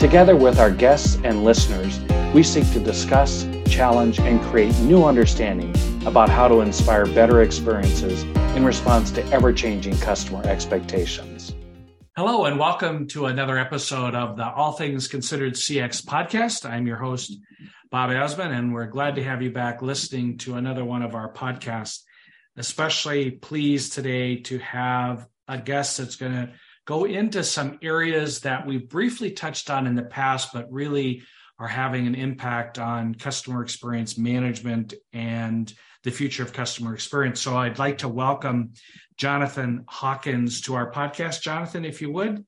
Together with our guests and listeners, we seek to discuss, challenge, and create new understanding about how to inspire better experiences in response to ever changing customer expectations. Hello, and welcome to another episode of the All Things Considered CX podcast. I'm your host, Bob Azman, and we're glad to have you back listening to another one of our podcasts. Especially pleased today to have a guest that's going to go into some areas that we briefly touched on in the past, but really are having an impact on customer experience management and the future of customer experience. So I'd like to welcome Jonathan Hawkins to our podcast. Jonathan, if you would,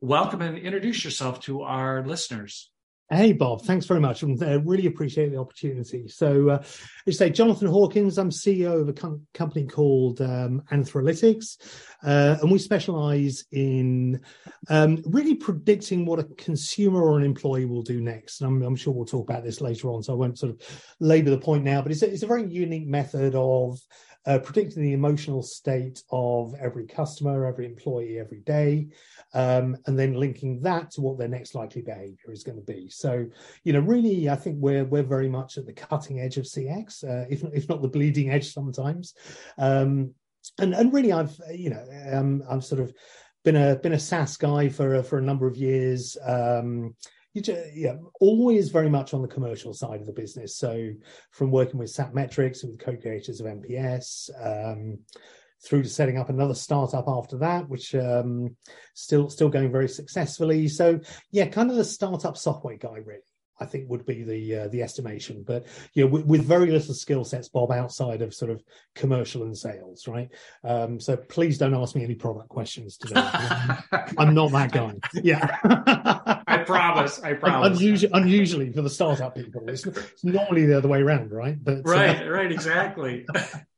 welcome and introduce yourself to our listeners. Hey, Bob, thanks very much. And uh, really appreciate the opportunity. So, uh, you say Jonathan Hawkins, I'm CEO of a com- company called um, Anthrolytics, uh, and we specialize in um, really predicting what a consumer or an employee will do next. And I'm, I'm, sure we'll talk about this later on, so I won't sort of labor the point now, but it's a, it's a very unique method of uh, predicting the emotional state of every customer, every employee, every day, um, and then linking that to what their next likely behavior is going to be. So, you know, really, I think we're we're very much at the cutting edge of CX, uh, if if not the bleeding edge sometimes. Um, and and really, I've you know, um, I've sort of been a been a SaaS guy for for a number of years. Um, just, yeah, always very much on the commercial side of the business. So from working with Satmetrix with co-creators of NPS, um, through to setting up another startup after that, which um, still still going very successfully. So yeah, kind of the startup software guy really. I think would be the uh, the estimation. But you know, with, with very little skill sets, Bob, outside of sort of commercial and sales, right? Um, so please don't ask me any product questions today. I'm not that guy. Yeah, promise. I promise. Unusually, unusually for the startup people, it's, it's, normally the other way around, right? But, right, uh, right, exactly.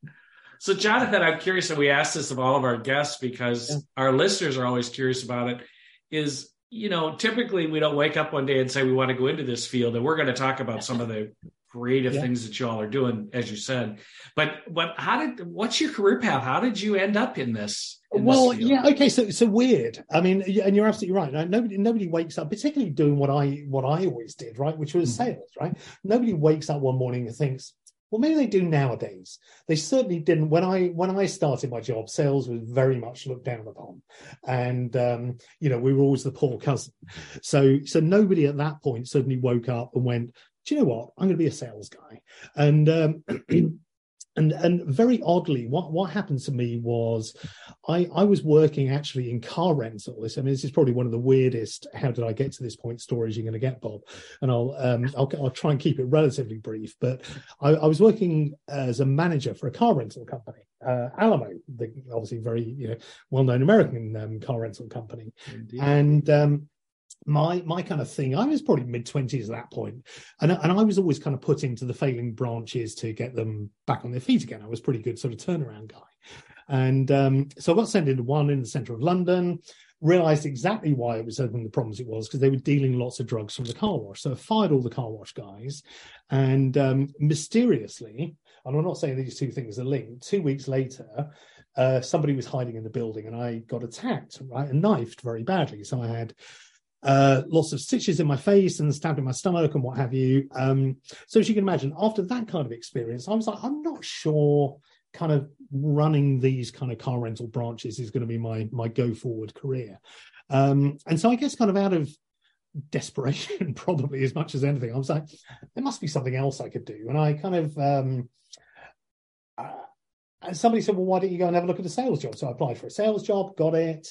so, Jonathan, I'm curious, and we asked this of all of our guests because yeah. our listeners are always curious about it. Is you know, typically we don't wake up one day and say we want to go into this field, and we're going to talk about some of the creative yeah. things that y'all are doing, as you said. But but how did what's your career path? How did you end up in this? In well, this yeah, okay, so so weird. I mean, and you're absolutely right. Nobody nobody wakes up, particularly doing what I what I always did, right, which was mm-hmm. sales, right. Nobody wakes up one morning and thinks, well, maybe they do nowadays. They certainly didn't when I when I started my job. Sales was very much looked down upon, and um, you know we were always the poor cousin. So so nobody at that point suddenly woke up and went, "Do you know what? I'm going to be a sales guy." And um, and and very oddly, what what happened to me was, I I was working actually in car rental. This I mean, this is probably one of the weirdest. How did I get to this point? Stories you're going to get, Bob, and I'll um I'll I'll try and keep it relatively brief. But I, I was working as a manager for a car rental company, uh, Alamo, the obviously very you know well known American um, car rental company, Indeed. and um my my kind of thing i was probably mid 20s at that point and, and i was always kind of put into the failing branches to get them back on their feet again. I was pretty good sort of turnaround guy. And um, so i got sent into one in the center of london realized exactly why it was having the problems it was because they were dealing lots of drugs from the car wash. So I fired all the car wash guys and um, mysteriously and i'm not saying these two things are linked two weeks later uh, somebody was hiding in the building and i got attacked right and knifed very badly. So i had uh, lots of stitches in my face and stabbed in my stomach and what have you. Um, so as you can imagine, after that kind of experience, I was like, I'm not sure kind of running these kind of car rental branches is going to be my my go forward career. Um, and so I guess kind of out of desperation, probably as much as anything, I was like, there must be something else I could do. And I kind of um, uh, somebody said, well, why don't you go and have a look at a sales job? So I applied for a sales job, got it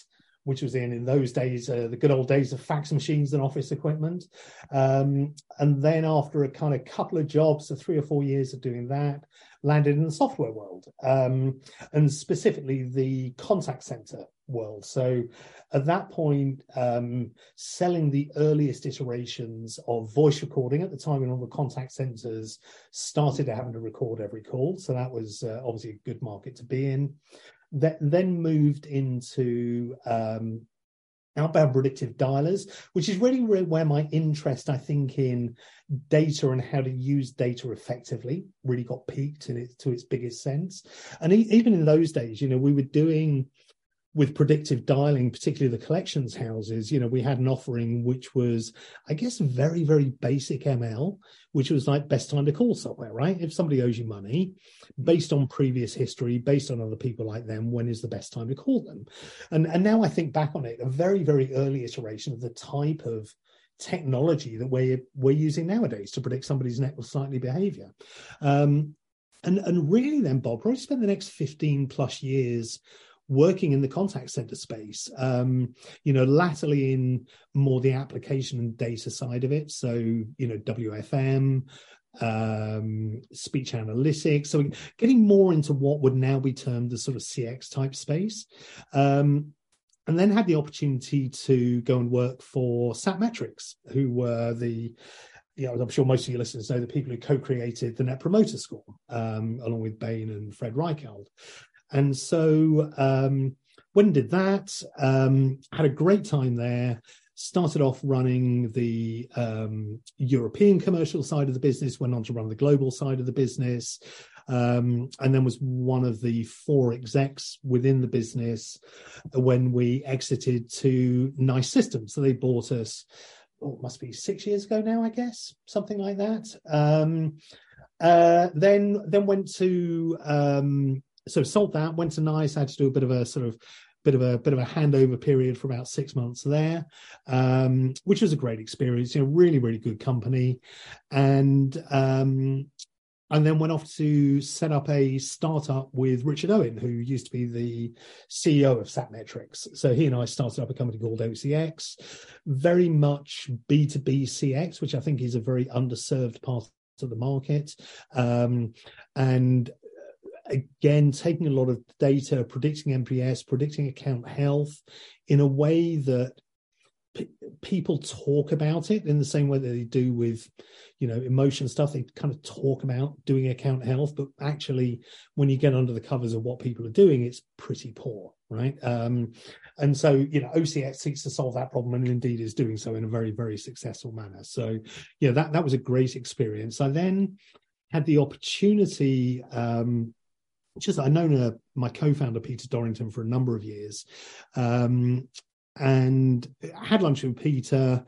which was in in those days uh, the good old days of fax machines and office equipment um, and then after a kind of couple of jobs so three or four years of doing that landed in the software world um, and specifically the contact center world. So at that point, um, selling the earliest iterations of voice recording at the time when all the contact centers started having to record every call. So that was uh, obviously a good market to be in. That then moved into um, outbound predictive dialers, which is really where my interest, I think, in data and how to use data effectively really got peaked in it to its biggest sense. And even in those days, you know, we were doing with predictive dialing, particularly the collections houses, you know, we had an offering which was, I guess, very, very basic ML, which was like best time to call software, right? If somebody owes you money, based on previous history, based on other people like them, when is the best time to call them? And and now I think back on it, a very, very early iteration of the type of technology that we're we're using nowadays to predict somebody's net slightly behavior. Um, and and really then, Bob, probably spent the next 15 plus years working in the contact center space um, you know latterly in more the application and data side of it so you know wfm um, speech analytics so getting more into what would now be termed the sort of cx type space um, and then had the opportunity to go and work for Satmetrix, who were the know, I'm sure most of your listeners know the people who co-created the Net Promoter Score, um, along with Bain and Fred Reichheld. And so um, when did that, um, had a great time there. Started off running the um, European commercial side of the business, went on to run the global side of the business, um, and then was one of the four execs within the business when we exited to Nice Systems. So they bought us, oh, it must be six years ago now, I guess, something like that. Um, uh, then then went to um, so sold that, went to Nice, had to do a bit of a sort of bit of a bit of a handover period for about six months there, um, which was a great experience. You know, really, really good company, and um, and then went off to set up a startup with Richard Owen, who used to be the CEO of Satmetrix. So he and I started up a company called OCX, very much B2B CX, which I think is a very underserved part of the market. Um, and again taking a lot of data predicting nps predicting account health in a way that p- people talk about it in the same way that they do with you know emotion stuff. They kind of talk about doing account health but actually when you get under the covers of what people are doing it's pretty poor right? Um, and so you know ocx seeks to solve that problem and indeed is doing so in a very very successful manner. So yeah that that was a great experience. I then had the opportunity um, just I've known uh, my co-founder Peter Dorrington for a number of years, um, and I had lunch with Peter.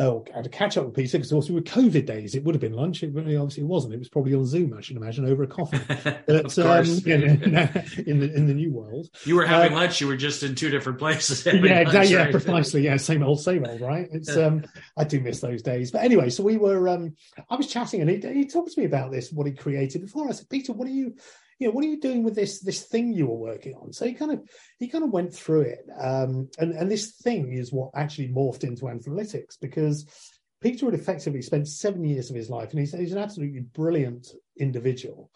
Oh, I had a catch up with Peter because also with COVID days, it would have been lunch. It really obviously wasn't. It was probably on Zoom, I should imagine, over a coffee. But, um, in, in, the in the new world, you were having uh, lunch. You were just in two different places. Yeah, yeah, right? precisely. Yeah, same old, same old. Right. It's um, I do miss those days. But anyway, so we were. Um, I was chatting, and he, he talked to me about this, what he created before. I said, Peter, what are you? You know, what are you doing with this this thing you were working on? So he kind of he kind of went through it, um, and and this thing is what actually morphed into analytics because Peter had effectively spent seven years of his life, and he's, he's an absolutely brilliant individual,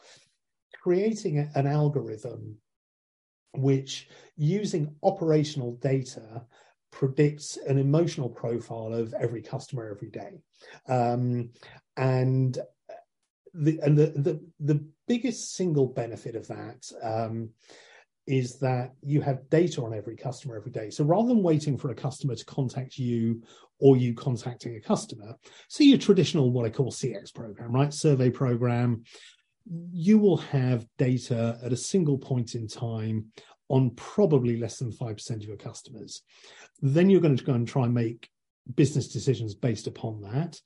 creating a, an algorithm which, using operational data, predicts an emotional profile of every customer every day, um, and the and the, the the biggest single benefit of that um, is that you have data on every customer every day. So rather than waiting for a customer to contact you or you contacting a customer, see your traditional what I call CX program, right? Survey program, you will have data at a single point in time on probably less than 5% of your customers. Then you're going to go and try and make business decisions based upon that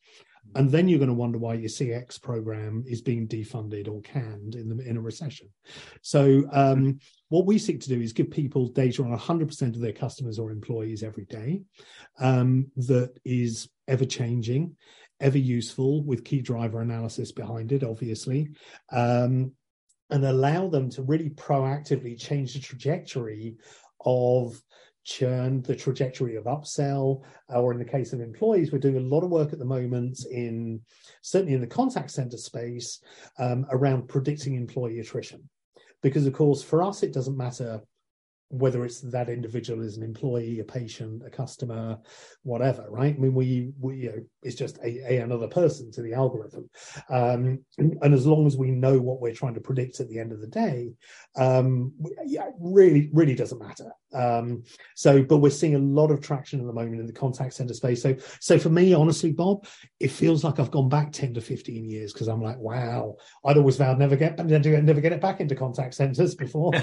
and then you're going to wonder why your CX program is being defunded or canned in the in a recession. So um, what we seek to do is give people data on 100% of their customers or employees every day um, that is ever changing, ever useful with key driver analysis behind it, obviously. Um, and allow them to really proactively change the trajectory of churn, the trajectory of upsell, or in the case of employees, we're doing a lot of work at the moment in certainly in the contact center space um, around predicting employee attrition. Because of course, for us, it doesn't matter whether it's that individual is an employee, a patient, a customer, whatever, right? I mean, we, we you know, it's just a, a another person to the algorithm. Um, and, and, as long as we know what we're trying to predict at the end of the day, um, yeah, really, really doesn't matter. Um, so, but we're seeing a lot of traction at the moment in the contact center space. So, so for me, honestly, Bob, it feels like I've gone back 10 to 15 years because I'm like, wow, I'd always vowed never get, never get it back into contact centers before.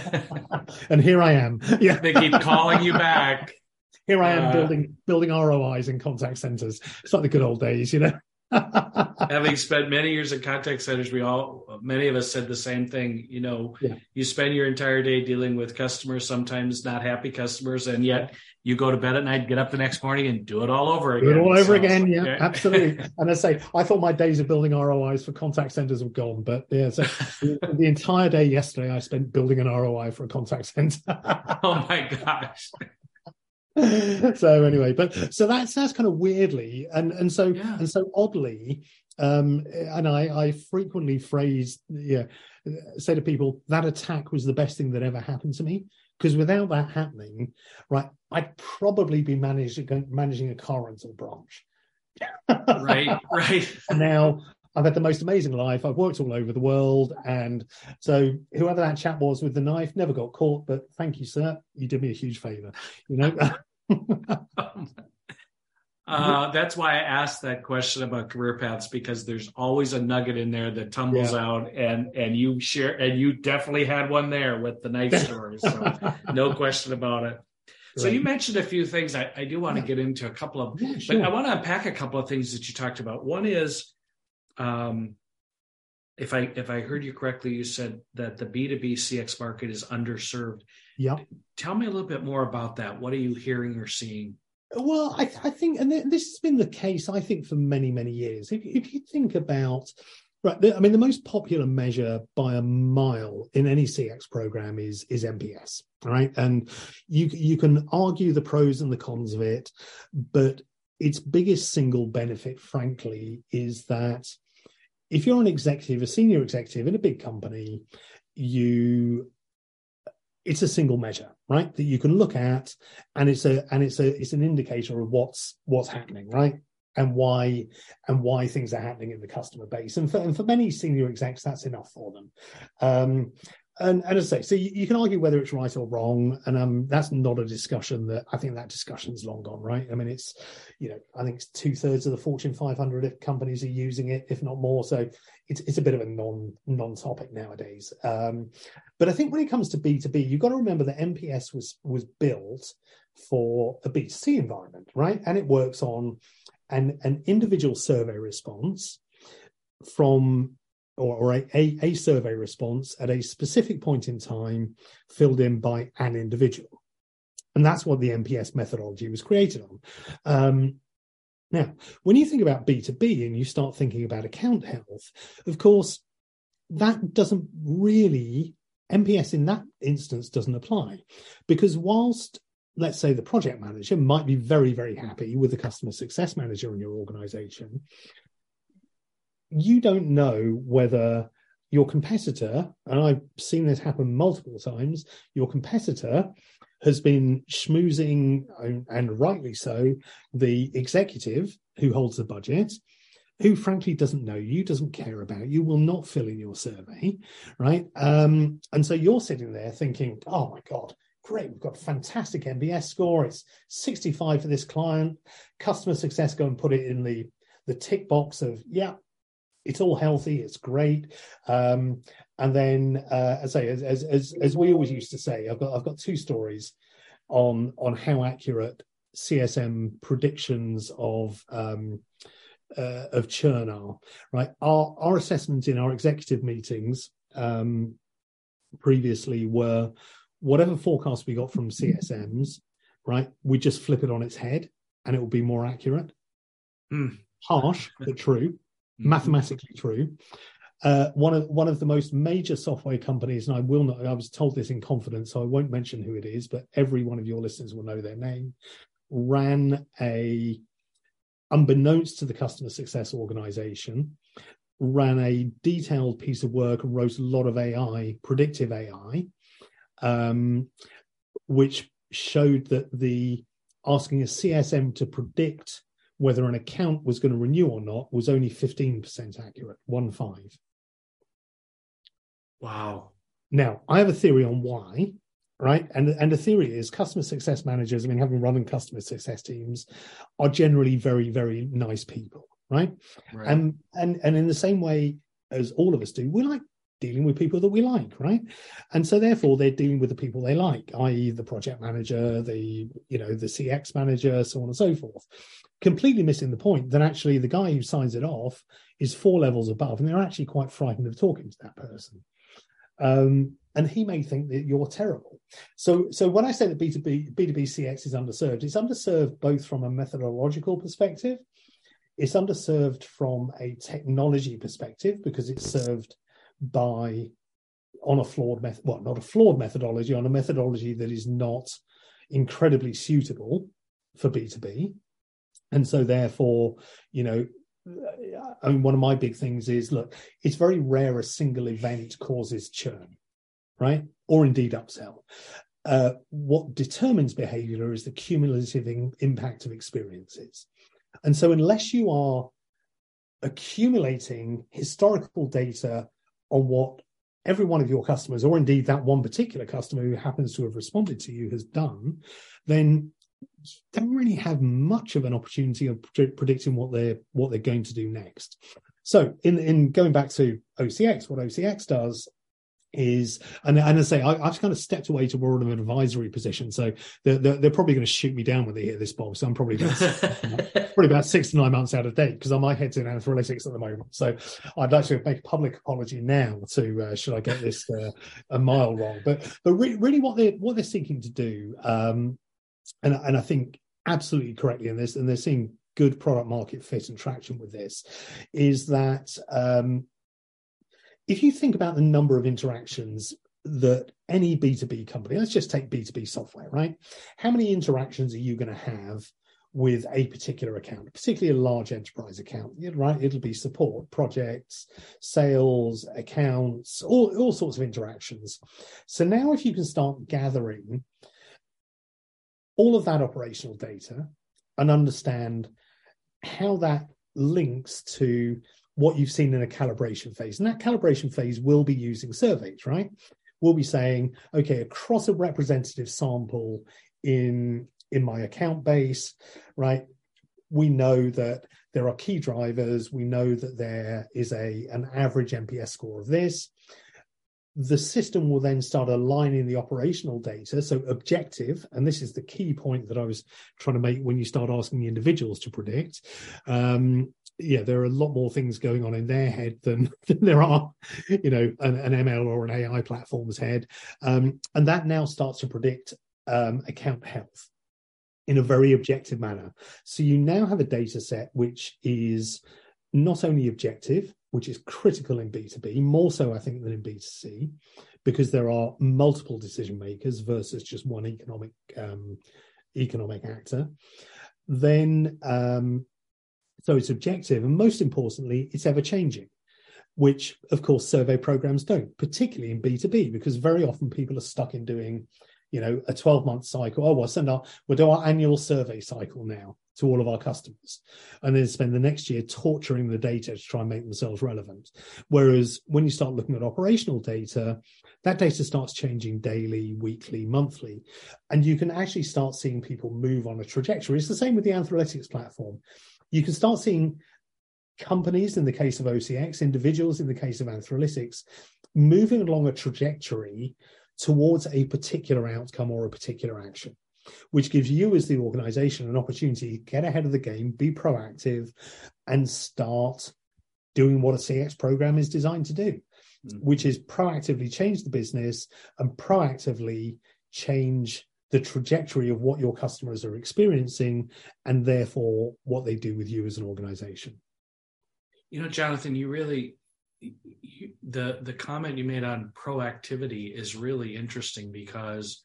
and here I am. Yeah. they keep calling you back. Here I am uh, building building ROIs in contact centers. It's like the good old days, you know. Having spent many years in contact centers, we all, many of us said the same thing. You know, yeah. you spend your entire day dealing with customers, sometimes not happy customers, and yet you go to bed at night, get up the next morning, and do it all over again. Do it all over so, again, yeah, yeah. absolutely. and I say, I thought my days of building ROIs for contact centers were gone, but yeah, so the, the entire day yesterday, I spent building an ROI for a contact center. oh my gosh. so anyway, but so that's that's kind of weirdly and and so yeah. and so oddly, um, and I I frequently phrase yeah say to people that attack was the best thing that ever happened to me because without that happening, right, I'd probably be managing managing a car rental branch. right, right. now I've had the most amazing life. I've worked all over the world. And so whoever that chap was with the knife never got caught, but thank you, sir. You did me a huge favor, you know? uh, that's why I asked that question about career paths because there's always a nugget in there that tumbles yeah. out, and and you share, and you definitely had one there with the knife story, so no question about it. So you mentioned a few things. I, I do want to get into a couple of, yeah, sure. but I want to unpack a couple of things that you talked about. One is, um, if I if I heard you correctly, you said that the B two B CX market is underserved. Yeah. Tell me a little bit more about that. What are you hearing or seeing? Well, I, I think, and this has been the case, I think, for many, many years. If, if you think about, right, the, I mean, the most popular measure by a mile in any CX program is is NPS, right? And you you can argue the pros and the cons of it, but its biggest single benefit, frankly, is that if you're an executive, a senior executive in a big company, you it's a single measure right that you can look at and it's a and it's a it's an indicator of what's what's happening right and why and why things are happening in the customer base. And for, and for many senior execs that's enough for them. Um, and, and as I say, so you, you, can argue whether it's right or wrong, and um, that's not a discussion that I think that discussion's long gone, right? I mean, it's you know, I think it's two thirds of the Fortune 500 companies are using it, if not more. So it's it's a bit of a non non topic nowadays. Um, but I think when it comes to B two B, you've got to remember that NPS was was built for a B2C environment, right? And it works on an an individual survey response from or, or a, a, a survey response at a specific point in time filled in by an individual. And that's what the NPS methodology was created on. Um, now, when you think about B2B and you start thinking about account health, of course, that doesn't really, NPS in that instance doesn't apply. Because whilst, let's say, the project manager might be very, very happy with the customer success manager in your organization, you don't know whether your competitor, and I've seen this happen multiple times, your competitor has been schmoozing, and rightly so, the executive who holds the budget, who frankly doesn't know you, doesn't care about you, will not fill in your survey, right? Um, and so you're sitting there thinking, oh my God, great, we've got a fantastic NPS score. It's 65 for this client. Customer success, go and put it in the the tick box of, yeah, it's all healthy, it's great. Um, and then, uh, as I say, as, as as we always used to say, I've got I've got two stories on on how accurate CSM predictions of um, uh, of churn are. Right, our our assessments in our executive meetings um, previously were whatever forecast we got from CSMs. Right, we just flip it on its head, and it will be more accurate. Mm. Harsh but true. Mm-hmm. mathematically true. Uh, one of one of the most major software companies, and I will not. I was told this in confidence, so I won't mention who it is, but every one of your listeners will know their name. Ran a, unbeknownst to the customer success organization, ran a detailed piece of work and wrote a lot of AI, predictive AI, um, which showed that the asking a CSM to predict whether an account was going to renew or not was only 15% accurate, one five. Wow. Now, I have a theory on why, right? And and the theory is customer success managers, I mean, having run in customer success teams, are generally very, very nice people, right? right. And and and in the same way as all of us do, we like dealing with people that we like, right? And so therefore they're dealing with the people they like, i.e. the project manager, the, you know, the CX manager, so on and so forth. Completely missing the point that actually the guy who signs it off is four levels above, and they're actually quite frightened of talking to that person. Um, and he may think that you're terrible. So, so when I say that B2B, B2B CX is underserved, it's underserved both from a methodological perspective, it's underserved from a technology perspective because it's served by on a flawed method, well, not a flawed methodology, on a methodology that is not incredibly suitable for B2B. And so therefore, you know, I mean, one of my big things is look, it's very rare a single event causes churn, right? Or indeed upsell. Uh, what determines behavior is the cumulative in, impact of experiences. And so, unless you are accumulating historical data on what every one of your customers, or indeed that one particular customer who happens to have responded to you, has done, then don't really have much of an opportunity of predicting what they're what they're going to do next. So, in in going back to OCX, what OCX does is and, and I say I, have kind of stepped away to more of an advisory position, so they're, they're, they're probably going to shoot me down when they hear this, Bob. So I'm probably about, probably about six to nine months out of date because I'm my head's in analytics at the moment. So I'd like to make a public apology now to uh, should I get this uh, a mile wrong, but but re- really what they what they're seeking to do, um, and and I think absolutely correctly in this, and they're seeing good product market fit and traction with this, is that um, if you think about the number of interactions that any B2B company, let's just take B2B software, right? How many interactions are you going to have with a particular account, particularly a large enterprise account, right? It'll be support, projects, sales, accounts, all, all sorts of interactions. So now if you can start gathering all of that operational data and understand how that links to what you've seen in a calibration phase. And that calibration phase will be using surveys, right? We'll be saying, okay, across a representative sample in in my account base, right? We know that there are key drivers. We know that there is a an average NPS score of this. The system will then start aligning the operational data, so objective, and this is the key point that I was trying to make when you start asking the individuals to predict. Um, yeah, there are a lot more things going on in their head than, than there are, you know, an, an, ML or an AI platform's head. Um, and that now starts to predict um, account health in a very objective manner. So you now have a data set which is not only objective, which is critical in B2B, more so, I think, than in B2C, because there are multiple decision makers versus just one economic um, economic actor. Then um, so it's objective. And most importantly, it's ever changing, which of course survey programs don't, particularly in B2B, because very often people are stuck in doing, you know, a 12 month cycle. Oh, we'll send our, we'll do our annual survey cycle now to all of our customers and then spend the next year torturing the data to try and make themselves relevant. Whereas when you start looking at operational data, that data starts changing daily, weekly, monthly, and you can actually start seeing people move on a trajectory. It's the same with the Anthrolytics platform you can start seeing companies in the case of OCX, individuals in the case of Anthrolytics, moving along a trajectory towards a particular outcome or a particular action, which gives you as the organization an opportunity to get ahead of the game, be proactive, and start doing what a CX program is designed to do, mm-hmm. which is proactively change the business and proactively change the trajectory of what your customers are experiencing and therefore what they do with you as an organization you know jonathan you really you, the the comment you made on proactivity is really interesting because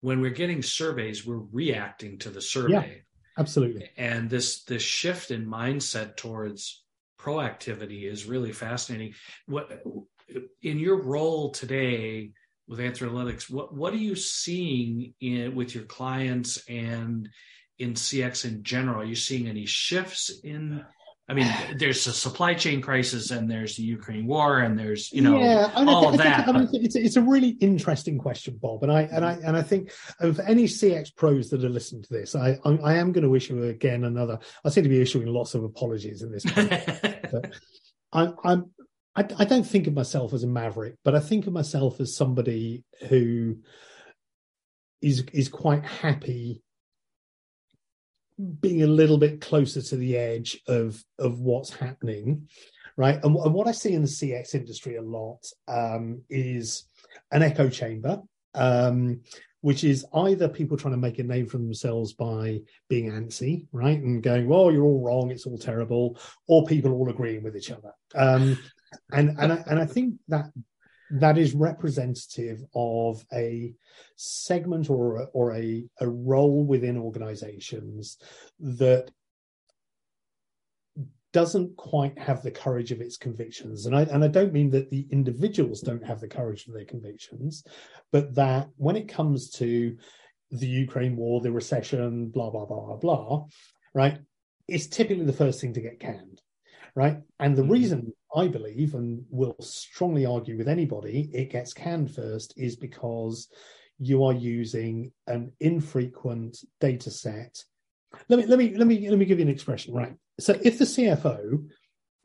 when we're getting surveys we're reacting to the survey yeah, absolutely and this this shift in mindset towards proactivity is really fascinating what in your role today with Anthrolytics. What what are you seeing in with your clients and in CX in general? Are you seeing any shifts in? I mean, there's a supply chain crisis, and there's the Ukraine war, and there's you know yeah, all I of that. I mean, it's, it's a really interesting question, Bob, and I and I and I think of any CX pros that are listening to this, I I, I am going to issue again another. I seem to be issuing lots of apologies in this. but I, I'm I, I don't think of myself as a maverick, but I think of myself as somebody who is is quite happy being a little bit closer to the edge of of what's happening, right? And, and what I see in the CX industry a lot um, is an echo chamber, um, which is either people trying to make a name for themselves by being antsy, right, and going, "Well, you're all wrong; it's all terrible," or people all agreeing with each other. Um, and and I, and I think that that is representative of a segment or or a a role within organizations that doesn't quite have the courage of its convictions and i and i don't mean that the individuals don't have the courage of their convictions but that when it comes to the ukraine war the recession blah blah blah blah blah right it's typically the first thing to get canned right and the mm-hmm. reason I believe, and will strongly argue with anybody, it gets canned first is because you are using an infrequent data set. Let me let me let me let me give you an expression, right? So if the CFO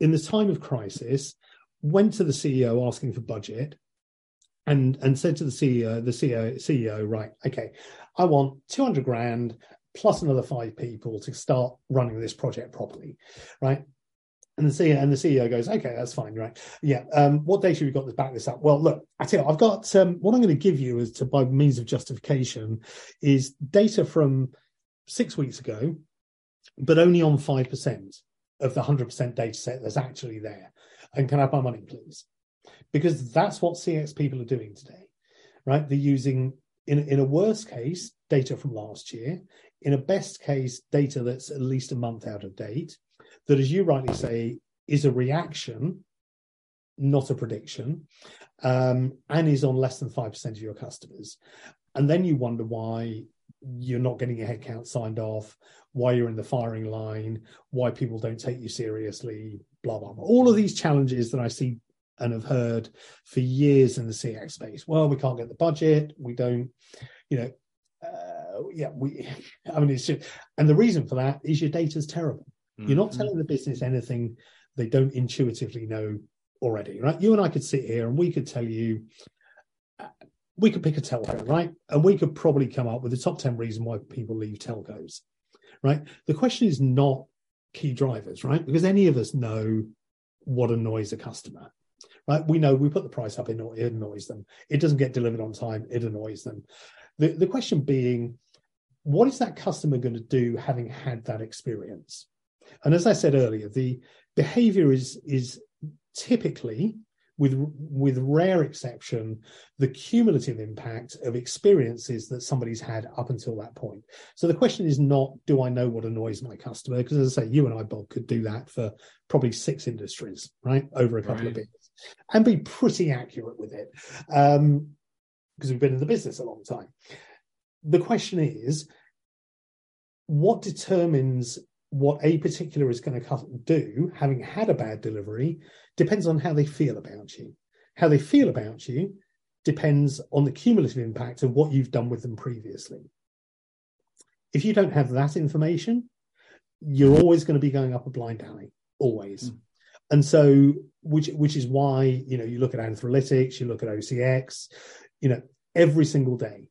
in the time of crisis went to the CEO asking for budget and and said to the CEO, the CEO, CEO, right, okay, I want 200 grand plus another five people to start running this project properly, right? And the CEO and the CEO goes, okay, that's fine, right? Yeah. Um, what data have you got to back this up? Well, look, I tell you, I've got um, what I'm going to give you as to by means of justification is data from six weeks ago, but only on five percent of the hundred percent data set that's actually there. And can I have my money, please? Because that's what CX people are doing today, right? They're using in in a worst case data from last year, in a best case data that's at least a month out of date that, as you rightly say, is a reaction, not a prediction, um, and is on less than 5% of your customers. And then you wonder why you're not getting your headcount signed off, why you're in the firing line, why people don't take you seriously, blah, blah, blah. All of these challenges that I see and have heard for years in the CX space. Well, we can't get the budget. We don't, you know, uh, yeah, we, I mean, it's just, and the reason for that is your data is terrible. Mm-hmm. You're not mm-hmm. telling the business anything they don't intuitively know already, right? You and I could sit here and we could tell you, uh, we could pick a telco, right? And we could probably come up with the top 10 reason why people leave telcos, right? The question is not key drivers, right? Because any of us know what annoys a customer, right? We know we put the price up, it annoys them. It doesn't get delivered on time, it annoys them. The, the question being, what is that customer going to do having had that experience? And as I said earlier, the behavior is is typically with with rare exception the cumulative impact of experiences that somebody's had up until that point. So the question is not do i know what annoys my customer? Because as i say you and i bob could do that for probably six industries right? Over a couple right. of years and be pretty accurate with it um, because we've been in the business a long time. The question is what determines what a particular is going to do, having had a bad delivery, depends on how they feel about you. How they feel about you depends on the cumulative impact of what you've done with them previously. If you don't have that information, you're always going to be going up a blind alley, always. Mm. And so, which which is why you know you look at Anthrolytics, you look at OCX, you know every single day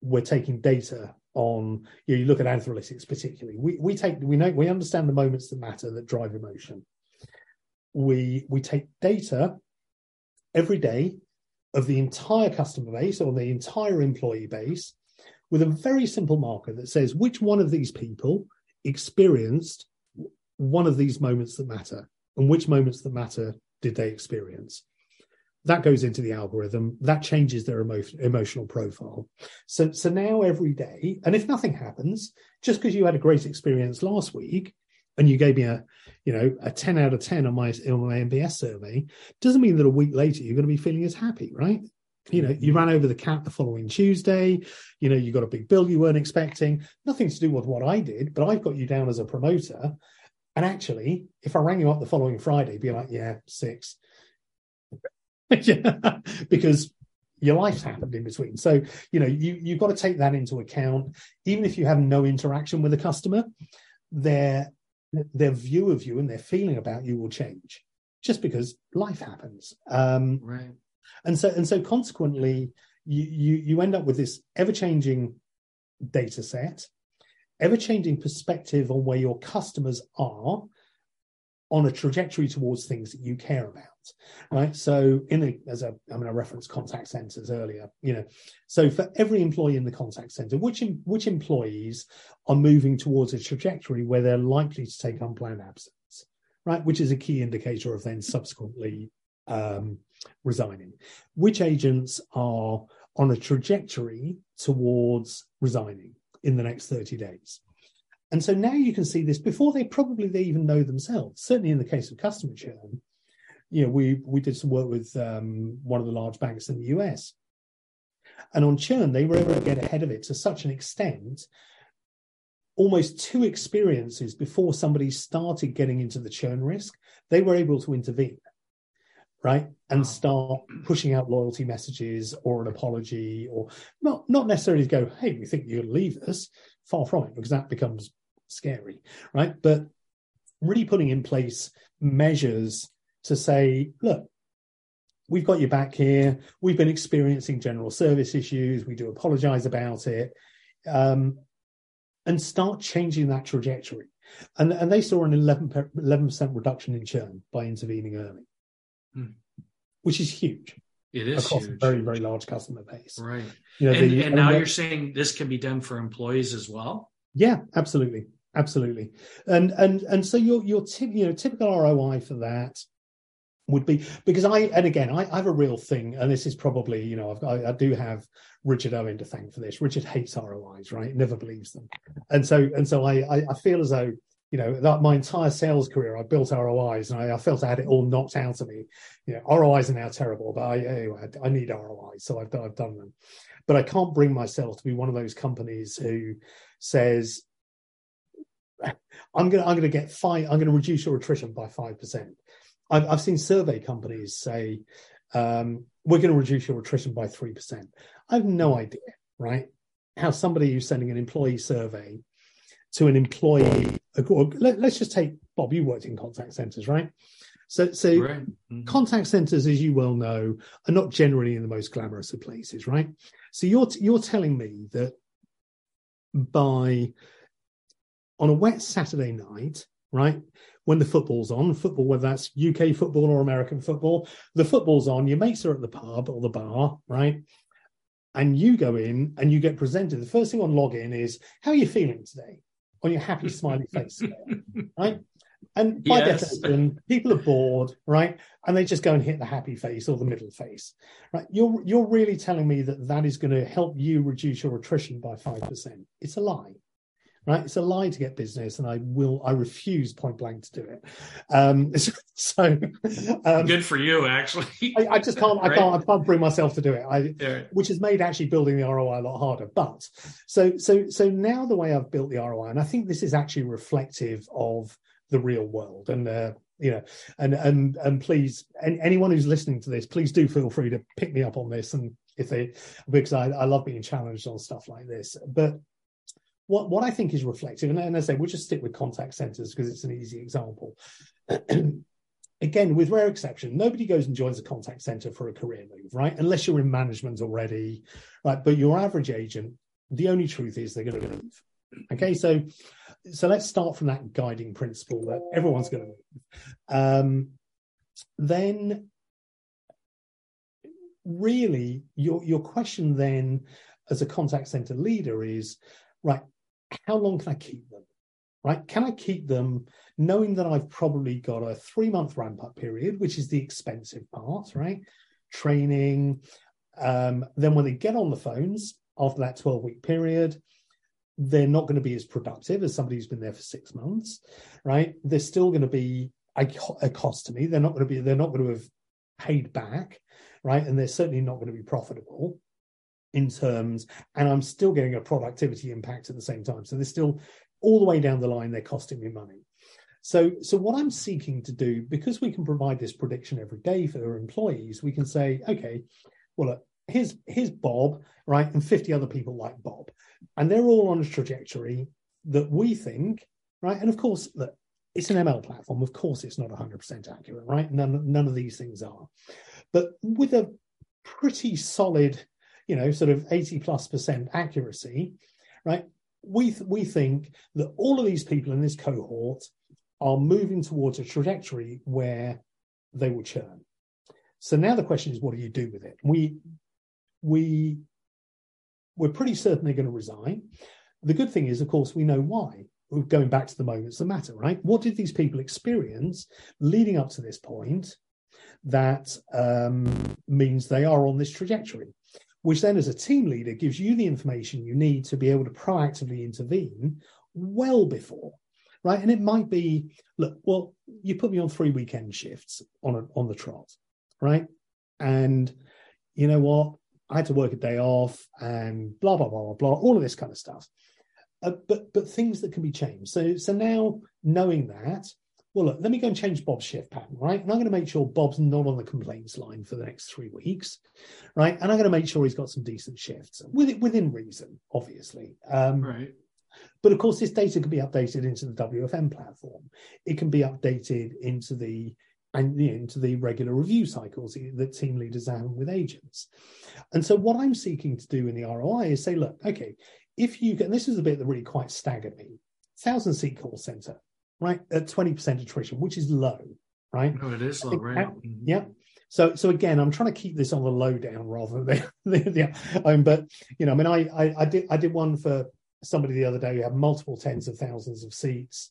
we're taking data on you, know, you look at Anthrolytics particularly. We, we take we know we understand the moments that matter that drive emotion. We we take data every day of the entire customer base or the entire employee base with a very simple marker that says which one of these people experienced one of these moments that matter and which moments that matter did they experience that goes into the algorithm that changes their emo- emotional profile so so now every day and if nothing happens just because you had a great experience last week and you gave me a you know a 10 out of 10 on my on my NPS survey doesn't mean that a week later you're going to be feeling as happy right You know, you mm-hmm. ran over the cat the following Tuesday. You know, you got a big bill you weren't expecting. Nothing to do with what I did, but I've got you down as a promoter. And actually, if I rang you up the following Friday, be like, yeah, six. because your life's happened in between. So, you know, you, you've got to take that into account. Even if you have no interaction with a customer, their their view of you and their feeling about you will change just because life happens. Um, right. And so and so consequently, you you, you end up with this ever-changing data set, ever-changing perspective on where your customers are on a trajectory towards things that you care about right? So in the as a i mean i referenced contact centers earlier you know. So for every employee in the contact center which which employees are moving towards a trajectory where they're likely to take unplanned absence right? Which is a key indicator of then subsequently um, resigning. Which agents are on a trajectory towards resigning in the next 30 days and so now you can see this before they probably they even know themselves. Certainly in the case of customer churn, you know, we we did some work with um, one of the large banks in the US, and on churn they were able to get ahead of it to such an extent, almost two experiences before somebody started getting into the churn risk, they were able to intervene, right, and start pushing out loyalty messages or an apology, or not not necessarily go, hey, we think you're leave us. Far from it, because that becomes scary, right? But really putting in place measures to say, look, we've got you back here. We've been experiencing general service issues. We do apologize about it. Um, and start changing that trajectory. And, and they saw an 11, 11% reduction in churn by intervening early, hmm. which is huge. It is across huge. a very, very large customer base. Right. You know, and, the, and now you're saying this can be done for employees as well? Yeah, absolutely absolutely. And and and so your your tip, you know typical roi for that would be because i and again I, I have a real thing and this is probably you know I've, I, I do have richard owen to thank for this. Richard hates rois right? Never believes them. And so and so i i, I feel as though you know that my entire sales career i built rois and I, I, felt i had it all knocked out of me. You know rois are now terrible but i anyway i, need rois so I've, I've done them. But i can't bring myself to be one of those companies who says I'm gonna I'm gonna get five. I'm gonna reduce your attrition by five percent. I've, I've seen survey companies say um, we're going to reduce your attrition by three percent. I have no idea, right? How somebody who's sending an employee survey to an employee, let, us just take Bob. You worked in contact centers, right? So, so right. mm-hmm. contact centers, as you well know, are not generally in the most glamorous of places, right? So you're you're telling me that by on a wet Saturday night, right? When the football's on, football, whether that's UK football or American football, the football's on, your mates are at the pub or the bar, right? And you go in and you get presented. The first thing on login is, how are you feeling today? On your happy, smiley face, right? And by yes. definition, people are bored, right? And they just go and hit the happy face or the middle face, right? You're you're really telling me that that is going to help you reduce your attrition by five percent. It's a lie, right? It's a lie to get business, and I will, I refuse point blank to do it. Um, so, um, good for you, actually. I, I just can't, right? I can't, I can't bring myself to do it. I, yeah. which has made actually building the ROI a lot harder. But so, so, so now the way I've built the ROI, and I think this is actually reflective of the real world, and uh, you know, and and and please, and anyone who's listening to this, please do feel free to pick me up on this and if they because I, I love being challenged on stuff like this. But what, what I think is reflective, and, and I say we'll just stick with contact centers because it's an easy example. Again, with rare exception, nobody goes and joins a contact center for a career move, right? Unless you're in management already, right? But your average agent, the only truth is they're going to move. Okay, so so let's start from that guiding principle that everyone's going to move. Um, then, really, your your question then, as a contact center leader, is right how long can I keep them? Right? Can I keep them knowing that I've probably got a three month ramp up period, which is the expensive part, right? Training. Um, then when they get on the phones after that 12 week period, they're not going to be as productive as somebody who's been there for six months, right? They're still going to be a, cost to me. They're not going to be, they're not going to have paid back right? And they're certainly not going to be profitable in terms, and I'm still getting a productivity impact at the same time. So they're still all the way down the line, they're costing me money. So, so what I'm seeking to do, because we can provide this prediction every day for our employees, we can say, okay, well, look, here's here's Bob, right, and 50 other people like Bob, and they're all on a trajectory that we think, right, and of course, look, it's an ML platform. Of course, it's not 100% accurate, right? None none of these things are, but with a pretty solid, you know, sort of 80 plus percent accuracy, right? We th- we think that all of these people in this cohort are moving towards a trajectory where they will churn. So now the question is, what do you do with it? We we we're pretty certain they're going to resign. The good thing is, of course, we know why. We're going back to the moments that matter, right? What did these people experience leading up to this point that um, means they are on this trajectory? Which then, as a team leader, gives you the information you need to be able to proactively intervene well before right? And it might be, look, well, you put me on three weekend shifts on a, on the trot, right? And you know what? I had to work a day off and blah blah blah blah blah, all of this kind of stuff. Uh, but but things that can be changed. So so now knowing that, well, look, let me go and change Bob's shift pattern, right? And I'm going to make sure Bob's not on the complaints line for the next three weeks, right? And I'm going to make sure he's got some decent shifts within within reason, obviously. Um, right. But of course, this data can be updated into the WFM platform. It can be updated into the and you know, into the regular review cycles that team leaders have with agents. And so, what I'm seeking to do in the ROI is say, look, okay, if you can, this is a bit that really quite staggered me. Thousand seat call center, right, at 20% attrition, which is low, right? No, it is low, right? Yeah. So, so again, I'm trying to keep this on the low down rather than the, yeah. Um, but you know, I mean, I, I, I did, I did one for somebody the other day who had multiple tens of thousands of seats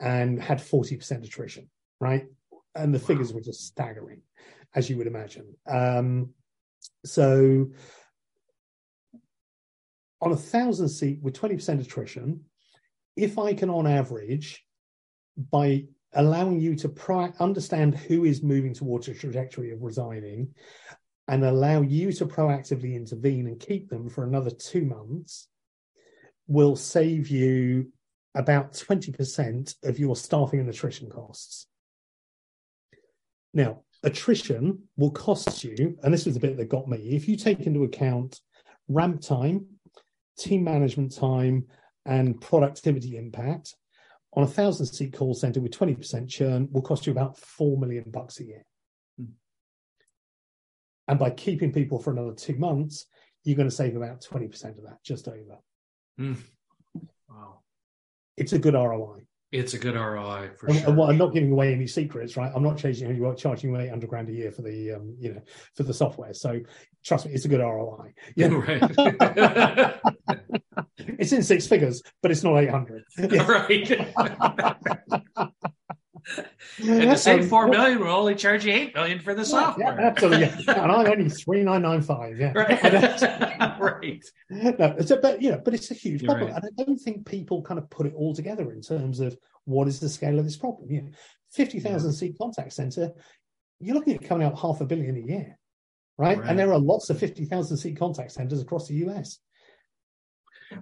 and had 40% attrition, right? And the figures were just staggering, as you would imagine. Um, so on a thousand seat with 20% attrition, if I can on average, by allowing you to pro- understand who is moving towards a trajectory of resigning and allow you to proactively intervene and keep them for another two months, will save you about 20% of your staffing and attrition costs. Now, attrition will cost you, and this was the bit that got me, if you take into account ramp time, team management time, and productivity impact, on a thousand seat call center with 20% churn will cost you about 4 million bucks a year. Hmm. And by keeping people for another two months, you're going to save about 20% of that, just over. Mm. Wow. It's a good ROI. It's a good ROI for and, sure. And I'm not giving away any secrets, right? I'm not chasing you charging you 800 grand a year for the, um, you know, for the software. So trust me, it's a good ROI. Yeah, right. it's in six figures, but it's not 800. Yeah. Right. and the same um, four million, we'll only charge you eight million for the software. Yeah, absolutely. Yeah. and I'm only three nine nine five. Yeah, right. right. No, it's a, but you know, but it's a huge You're problem, right. and I don't think people kind of put it all together in terms of what is the scale of this problem. You know, fifty thousand seat contact center, you're looking at coming out half a billion a year, right? Right. And there are lots of fifty thousand seat contact centers across the US.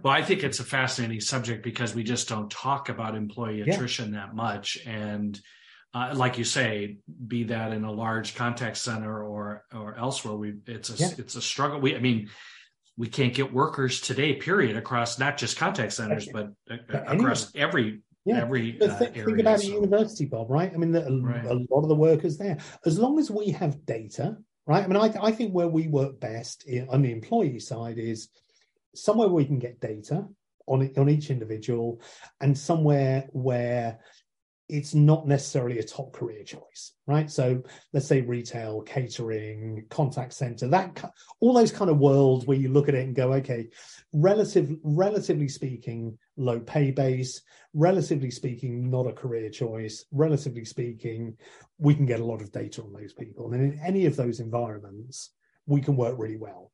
Well, I think it's a fascinating subject because we just don't talk about employee Yeah. attrition that much. And uh, like you say, be that in a large contact center or or elsewhere, we it's a Yeah. it's a struggle. We I mean, we can't get workers today. Period. Across not just contact centers, but uh, But across every Yeah. every But uh, th- think area. about a So- university, Bob, right? I mean, the, a, Right. a lot of the workers there, as long as we have data, right? I mean, I, I think where we work best in, on the employee side is somewhere where we can get data on on each individual, and somewhere where it's not necessarily a top career choice, right? So let's say retail, catering, contact center, that all those kind of worlds where you look at it and go, okay, relative, relatively speaking, low pay base, relatively speaking, not a career choice, relatively speaking, we can get a lot of data on those people. And in any of those environments, we can work really well.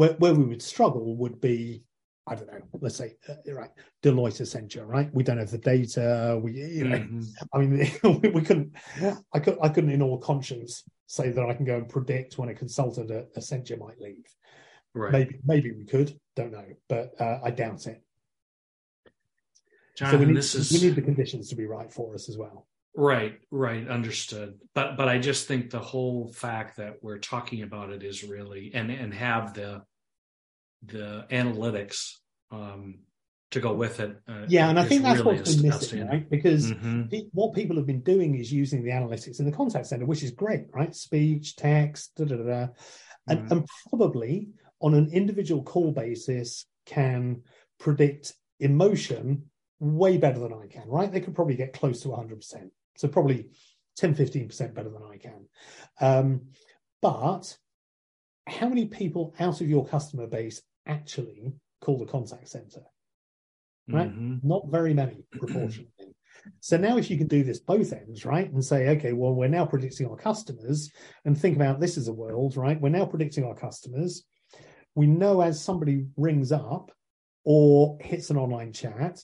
Where, where we would struggle would be I don't know, let's say, uh, right, Deloitte Accenture, right? We don't have the data. We, you know, mm-hmm. I mean, we, couldn't, I, could, I couldn't in all conscience say that I can go and predict when a consultant at Accenture might leave. Right. Maybe, maybe we could, don't know, but uh, I doubt it. Jonathan, so we need, this is... we need the conditions to be right for us as well. Right, right, understood. But but I just think the whole fact that we're talking about it is really and and have the the analytics um, to go with it. Uh, yeah, and I think that's really what's been missing, right? Because mm-hmm. what people have been doing is using the analytics in the contact center, which is great, right? Speech, text, da da da, and, mm-hmm. and probably on an individual call basis can predict emotion way better than I can, right? They could probably get close to 100%. So probably 10, 15% better than I can. Um, but how many people out of your customer base actually call the contact center? Right? Mm-hmm. Not very many proportionally. so now if you can do this both ends, right, and say, okay, well, we're now predicting our customers and think about this as a world, right? We're now predicting our customers. We know as somebody rings up or hits an online chat,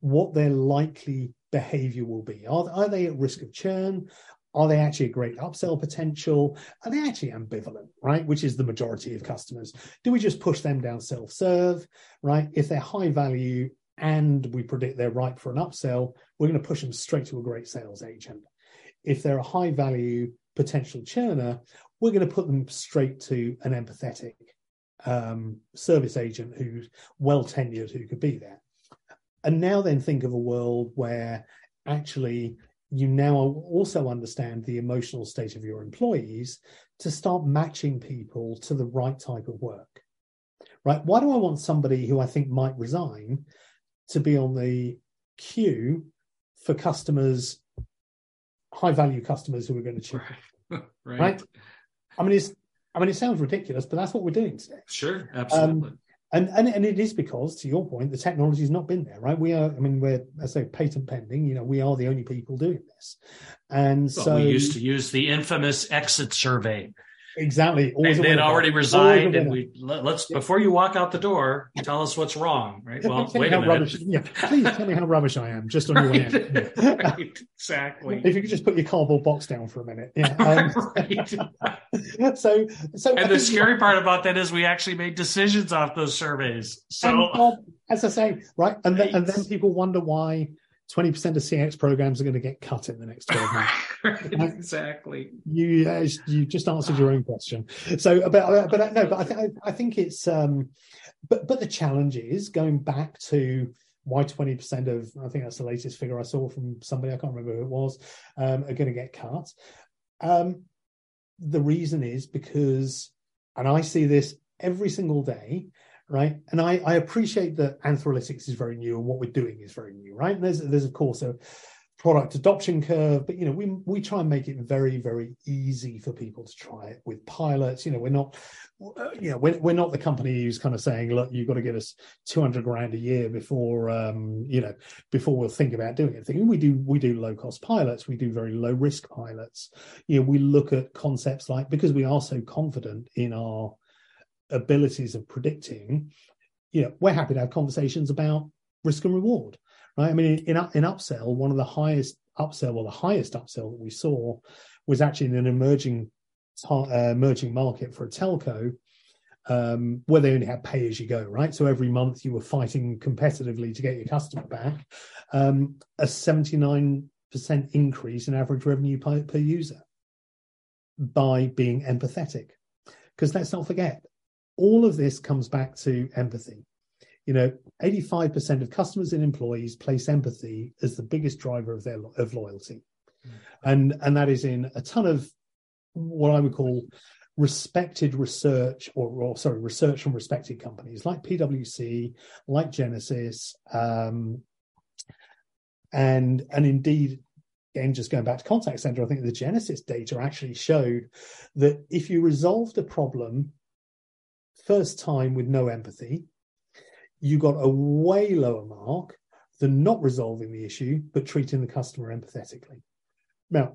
what their likely behavior will be. Are, are they at risk of churn? Are they actually a great upsell potential? Are they actually ambivalent, right? Which is the majority of customers. Do we just push them down self serve, right? If they're high value and we predict they're ripe for an upsell, we're going to push them straight to a great sales agent. If they're a high value potential churner, we're going to put them straight to an empathetic um, service agent who's well tenured who could be there. And now then think of a world where actually you now also understand the emotional state of your employees to start matching people to the right type of work. Right? Why do I want somebody who I think might resign to be on the queue for customers, high value customers who are going to choose? Right. right. I mean, it's I mean, it sounds ridiculous, but that's what we're doing today. Sure, absolutely. Um, and, and and it is because, to your point, the technology has not been there, right? We are, I mean, we're, I say, patent pending. You know, we are the only people doing this, and well, so we used to use the infamous exit survey Exactly. Always they had already resigned, and we let's before you walk out the door, tell us what's wrong. Right. Well, wait a minute. Rubbish, yeah, please tell me how rubbish I am, just on your way right, exactly. If you could just put your cardboard box down for a minute. Yeah. Um, so, so. And the scary part about that is we actually made decisions off those surveys. So, as I say, right, and then, and then people wonder why 20% of CX programs are going to get cut in the next 12 months. right, exactly. You uh, you just answered your own question. So, but but no, but I think I think it's um, but but the challenge is going back to why 20% of I think that's the latest figure I saw from somebody I can't remember who it was um, are going to get cut. Um, the reason is because, and I see this every single day right? And I, I appreciate that Anthrolytics is very new and what we're doing is very new, right? And there's there's of course a product adoption curve, but you know we we try and make it very very easy for people to try it with pilots. You know we're not uh, you know we're, we're not the company who's kind of saying look you've got to give us 200 grand a year before um you know before we'll think about doing anything we do we do low cost pilots we do very low risk pilots you know we look at concepts like because we are so confident in our abilities of predicting, you know, we're happy to have conversations about risk and reward, right? I mean, in, in upsell, one of the highest upsell or the highest upsell that we saw was actually in an emerging uh, emerging market for a telco um, where they only had pay as you go, right? So every month you were fighting competitively to get your customer back. Um, a 79% increase in average revenue per, per user by being empathetic. Because let's not forget, all of this comes back to empathy. You know, 85% of customers and employees place empathy as the biggest driver of their of loyalty. Mm. And and that is in a ton of what I would call respected research or, or sorry, research from respected companies like PwC, like Genesys, um, and and indeed again, just going back to contact center, I think the Genesys data actually showed that if you resolved a problem first time with no empathy, you got a way lower mark than not resolving the issue, but treating the customer empathetically. Now,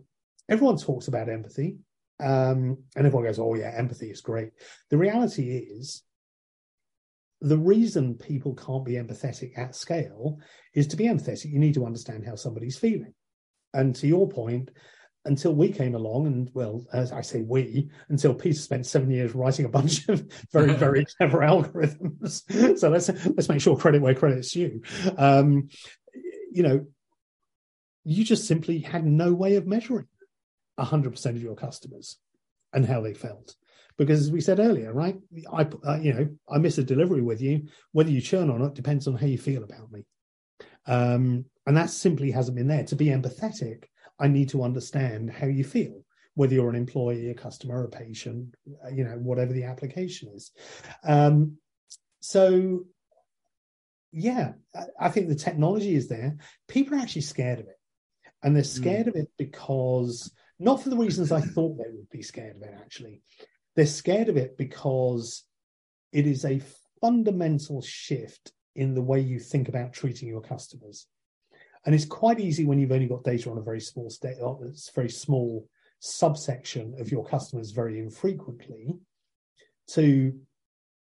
everyone talks about empathy, um, and everyone goes, oh, yeah, empathy is great. The reality is, the reason people can't be empathetic at scale is to be empathetic, you need to understand how somebody's feeling. And to your point, until we came along, and well, as I say we, until Peter spent seven years writing a bunch of very, very clever algorithms. so let's let's make sure credit where credit's due. Um, you know, you just simply had no way of measuring 100% of your customers and how they felt because as we said earlier right i uh, you know i miss a delivery with you whether you churn or not depends on how you feel about me um, and that simply hasn't been there to be empathetic i need to understand how you feel whether you're an employee a customer a patient you know whatever the application is um, so yeah i think the technology is there people are actually scared of it and they're hmm. scared mm. of it because not for the reasons i thought they would be scared of it actually they're scared of it because it is a fundamental shift in the way you think about treating your customers. And it's quite easy when you've only got data on a very small state, it's very small subsection of your customers very infrequently to,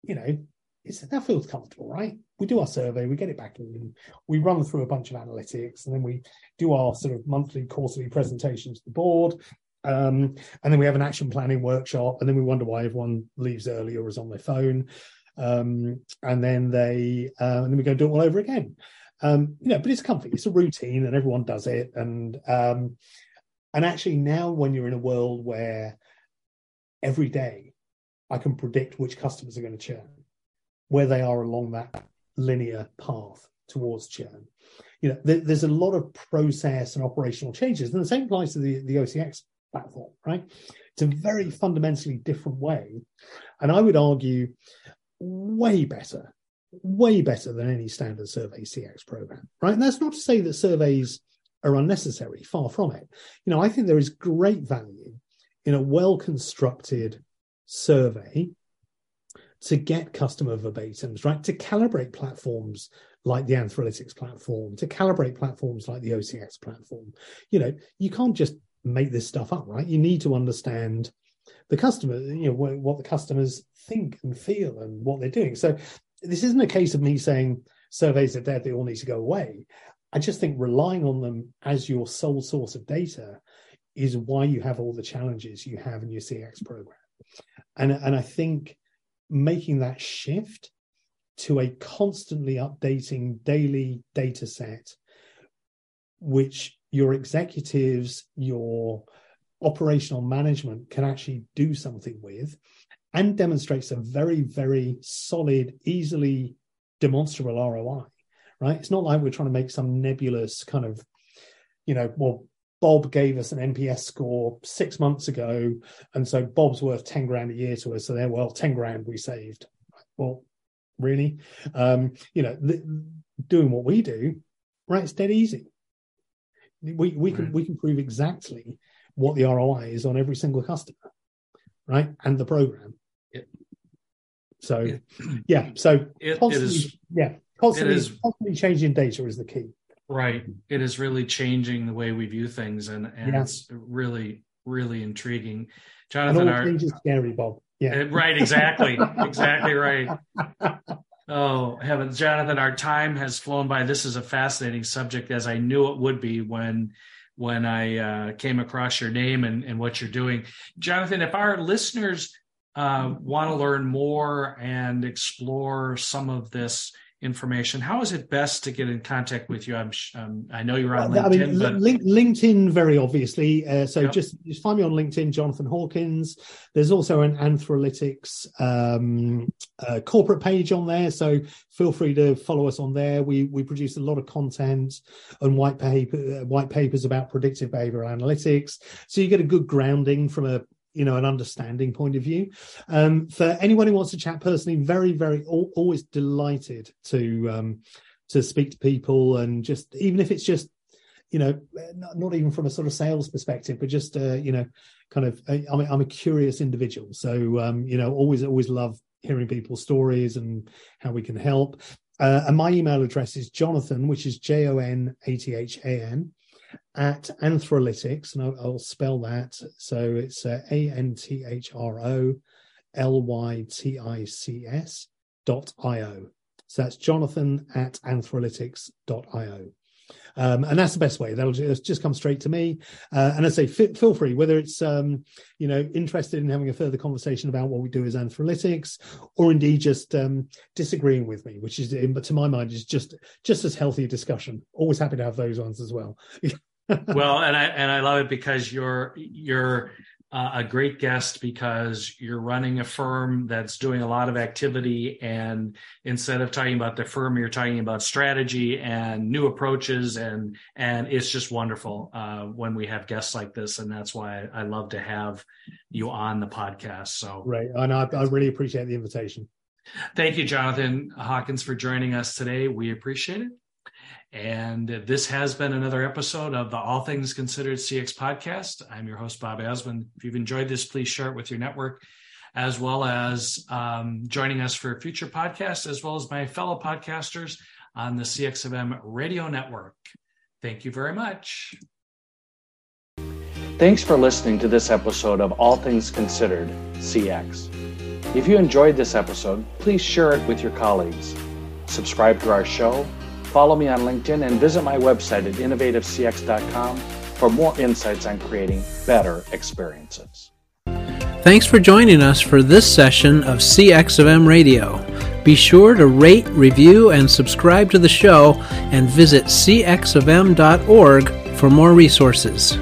you know, it's, that feels comfortable, right? We do our survey, we get it back in, we run through a bunch of analytics, and then we do our sort of monthly, quarterly presentation to the board. Um, and then we have an action planning workshop, and then we wonder why everyone leaves early or is on their phone. Um, and then they, uh, and then we go do it all over again. Um, you know, but it's comfy. It's a routine, and everyone does it. And um, and actually, now when you're in a world where every day I can predict which customers are going to churn, where they are along that linear path towards churn. You know, there's a lot of process and operational changes, and the same applies to the the OCX platform, right? It's a very fundamentally different way. And I would argue way better, way better than any standard survey CX program, right? And that's not to say that surveys are unnecessary, far from it. You know, I think there is great value in a well constructed survey to get customer verbatims, right? To calibrate platforms like the Anthrolytics platform, to calibrate platforms like the OCX platform. You know, you can't just make this stuff up, right? You need to understand the customer, you know, what the customers think and feel and what they're doing. So this isn't a case of me saying surveys are dead, they all need to go away. I just think relying on them as your sole source of data is why you have all the challenges you have in your CX program. And, and I think making that shift to a constantly updating daily data set, which your executives, your operational management can actually do something with and demonstrates a very, very solid, easily demonstrable ROI, right? It's not like we're trying to make some nebulous kind of, you know, well, Bob gave us an NPS score six months ago, and so Bob's worth 10 grand a year to us. So there, well, 10 grand we saved. Well, really? Um, you know, doing what we do, right? It's dead easy. We we can we can prove exactly what the ROI is on every single customer, right? And the program. So it, yeah, so it, constantly, it is, yeah, constantly, is, constantly changing data is the key. Right. It is really changing the way we view things and, and yeah. it's really, really intriguing. Jonathan, and all our, change is scary, Bob. Yeah. Right, exactly. exactly right. Oh, heavens, Jonathan, our time has flown by. This is a fascinating subject, as I knew it would be when when I uh, came across your name and, and what you're doing. Jonathan, if our listeners uh, want to learn more and explore some of this information, how is it best to get in contact with you? I'm, um, I know you're on LinkedIn. I mean, but... LinkedIn, very obviously. Uh, so yep. just just find me on LinkedIn, Jonathan Hawkins. There's also an Anthrolytics um, uh, corporate page on there, so feel free to follow us on there. We we produce a lot of content and white paper uh, white papers about predictive behavioral analytics, so you get a good grounding from a you know an understanding point of view. Um, for anyone who wants to chat personally very very always delighted to um, to speak to people and just even if it's just you know not, not even from a sort of sales perspective but just uh, you know kind of uh, I'm, a, I'm a curious individual. So um, you know always always love hearing people's stories and how we can help. Uh, and my email address is jonathan which is j-o-n-a-t-h-a-n at Anthrolytics, and I'll, I'll spell that. So it's uh, A N T H R O L Y T I C S So that's jonathan at anthrolytics.io. Um, and that's the best way. That'll just, just come straight to me. Uh, and I say, f- feel free, whether it's um, you know interested in having a further conversation about what we do as Anthrolytics, or indeed just um, disagreeing with me, which is, to my mind, is just just as healthy a discussion. Always happy to have those ones as well. well, and I and I love it because you're you're uh, a great guest because you're running a firm that's doing a lot of activity. And instead of talking about the firm, you're talking about strategy and new approaches. And, and it's just wonderful uh, when we have guests like this. And that's why I love to have you on the podcast. So, right. And I, I really appreciate the invitation. Thank you, Jonathan Hawkins, for joining us today. We appreciate it. And this has been another episode of the All Things Considered CX podcast. I'm your host, Bob Azman. If you've enjoyed this, please share it with your network, as well as um, joining us for future podcasts, as well as my fellow podcasters on the CXFM radio network. Thank you very much. Thanks for listening to this episode of All Things Considered CX. If you enjoyed this episode, please share it with your colleagues. Subscribe to our show Follow me on LinkedIn and visit my website at innovativecx.com for more insights on creating better experiences. Thanks for joining us for this session of CX of M Radio. Be sure to rate, review, and subscribe to the show and visit cxofm.org for more resources.